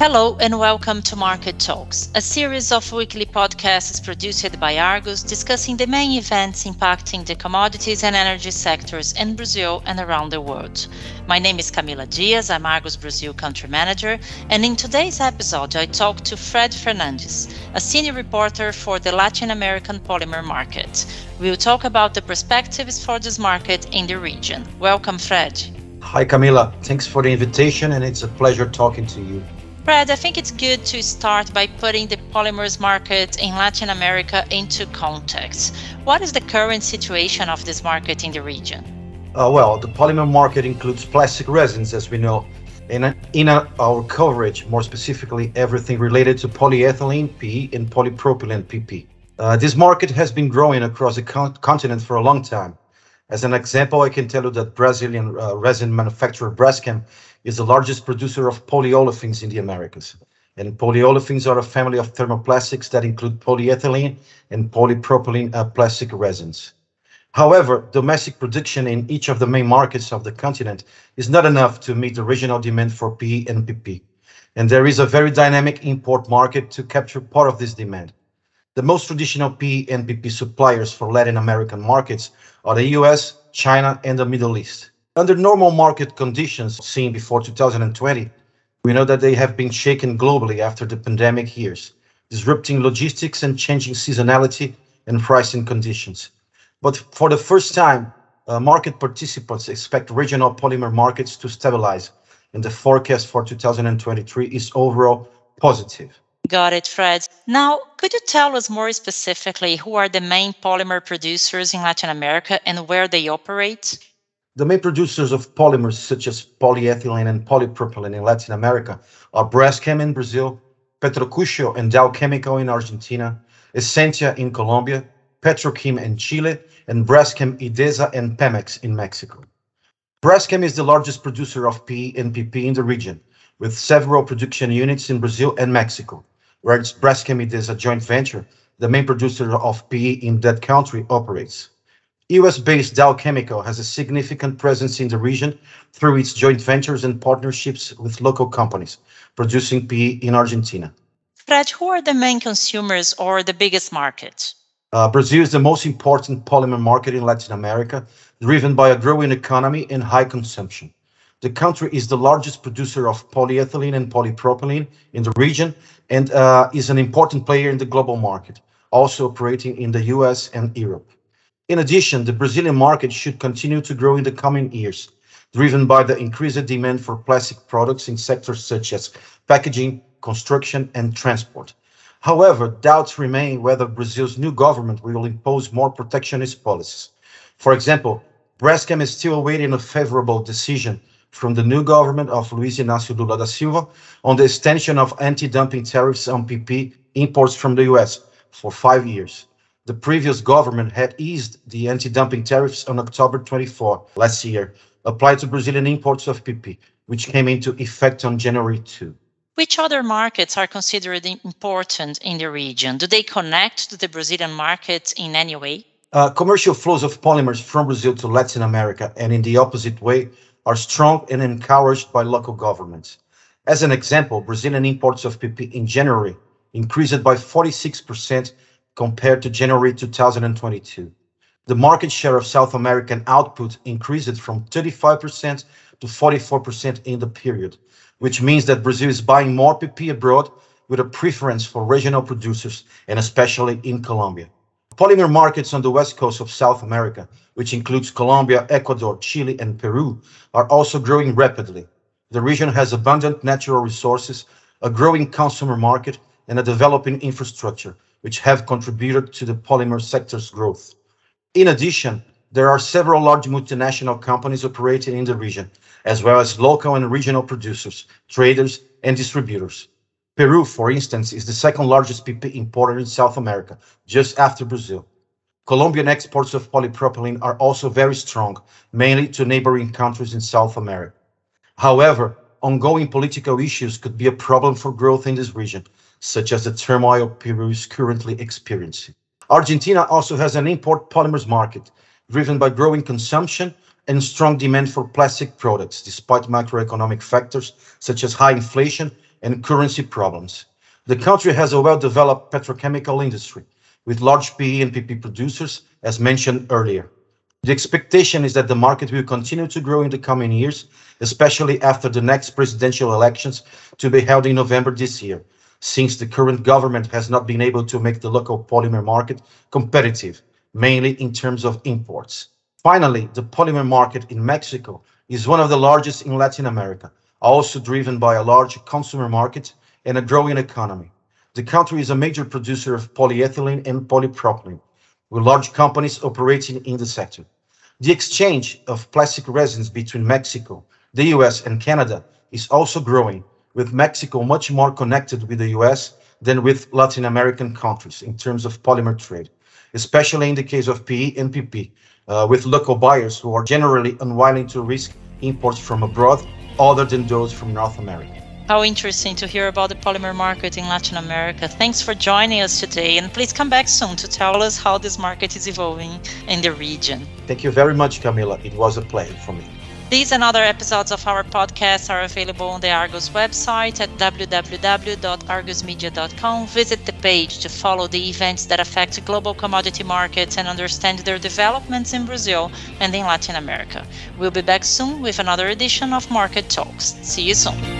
Hello and welcome to Market Talks, a series of weekly podcasts produced by Argus discussing the main events impacting the commodities and energy sectors in Brazil and around the world. My name is Camila Diaz, I'm Argus Brazil country manager, and in today's episode I talk to Fred Fernandes, a senior reporter for the Latin American polymer market. We'll talk about the perspectives for this market in the region. Welcome, Fred. Hi, Camila. Thanks for the invitation, and it's a pleasure talking to you. Fred, I think it's good to start by putting the polymers market in Latin America into context. What is the current situation of this market in the region? Uh, well, the polymer market includes plastic resins, as we know. In, in our coverage, more specifically, everything related to polyethylene, PE, and polypropylene, PP. Uh, this market has been growing across the con- continent for a long time. As an example, I can tell you that Brazilian uh, resin manufacturer Braskem is the largest producer of polyolefins in the Americas. And polyolefins are a family of thermoplastics that include polyethylene and polypropylene uh, plastic resins. However, domestic production in each of the main markets of the continent is not enough to meet the regional demand for PE and PP. And there is a very dynamic import market to capture part of this demand. The most traditional PE and PP suppliers for Latin American markets are the US, China, and the Middle East. Under normal market conditions seen before 2020, we know that they have been shaken globally after the pandemic years, disrupting logistics and changing seasonality and pricing conditions. But for the first time, uh, market participants expect regional polymer markets to stabilize, and the forecast for 2023 is overall positive. Got it, Fred. Now, could you tell us more specifically who are the main polymer producers in Latin America and where they operate? The main producers of polymers such as polyethylene and polypropylene in Latin America are Braskem in Brazil, PetroCuyo and Dow Chemical in Argentina, Esenttia in Colombia, Petroquim in Chile, and Braskem Idesa and Pemex in Mexico. Braskem is the largest producer of PE and PP in the region, with several production units in Brazil and Mexico, where Braskem a joint venture, the main producer of PE in that country, operates. US-based Dow Chemical has a significant presence in the region through its joint ventures and partnerships with local companies producing PE in Argentina. Fred, who are the main consumers or the biggest market? Uh, Brazil is the most important polymer market in Latin America, driven by a growing economy and high consumption. The country is the largest producer of polyethylene and polypropylene in the region and uh, is an important player in the global market, also operating in the US and Europe. In addition, the Brazilian market should continue to grow in the coming years, driven by the increased demand for plastic products in sectors such as packaging, construction, and transport. However, doubts remain whether Brazil's new government will impose more protectionist policies. For example, Braskem is still awaiting a favorable decision from the new government of Luiz Inácio Lula da Silva on the extension of anti-dumping tariffs on PP imports from the US for five years the previous government had eased the anti-dumping tariffs on October 24 last year, applied to Brazilian imports of PP, which came into effect on January 2. Which other markets are considered important in the region? Do they connect to the Brazilian market in any way? Uh, commercial flows of polymers from Brazil to Latin America and in the opposite way are strong and encouraged by local governments. As an example, Brazilian imports of PP in January increased by 46% compared to January 2022. The market share of South American output increased from 35% to 44% in the period, which means that Brazil is buying more PP abroad with a preference for regional producers and especially in Colombia. Polymer markets on the west coast of South America, which includes Colombia, Ecuador, Chile, and Peru, are also growing rapidly. The region has abundant natural resources, a growing consumer market, and a developing infrastructure, which have contributed to the polymer sector's growth. In addition, there are several large multinational companies operating in the region, as well as local and regional producers, traders, and distributors. Peru, for instance, is the second largest PP importer in South America, just after Brazil. Colombian exports of polypropylene are also very strong, mainly to neighboring countries in South America. However, ongoing political issues could be a problem for growth in this region, such as the turmoil Peru is currently experiencing. Argentina also has an import polymers market driven by growing consumption and strong demand for plastic products, despite macroeconomic factors such as high inflation and currency problems. The country has a well-developed petrochemical industry with large PE and PP producers, as mentioned earlier. The expectation is that the market will continue to grow in the coming years, especially after the next presidential elections to be held in November this year, since the current government has not been able to make the local polymer market competitive, mainly in terms of imports. Finally, the polymer market in Mexico is one of the largest in Latin America, also driven by a large consumer market and a growing economy. The country is a major producer of polyethylene and polypropylene, with large companies operating in the sector. The exchange of plastic resins between Mexico, the US, and Canada is also growing, with Mexico much more connected with the US than with Latin American countries in terms of polymer trade, especially in the case of PE and PP, uh, with local buyers who are generally unwilling to risk imports from abroad other than those from North America. How interesting to hear about the polymer market in Latin America. Thanks for joining us today, and please come back soon to tell us how this market is evolving in the region. Thank you very much, Camila. It was a pleasure for me. These and other episodes of our podcast are available on the Argus website at www.argusmedia.com. Visit the page to follow the events that affect global commodity markets and understand their developments in Brazil and in Latin America. We'll be back soon with another edition of Market Talks. See you soon.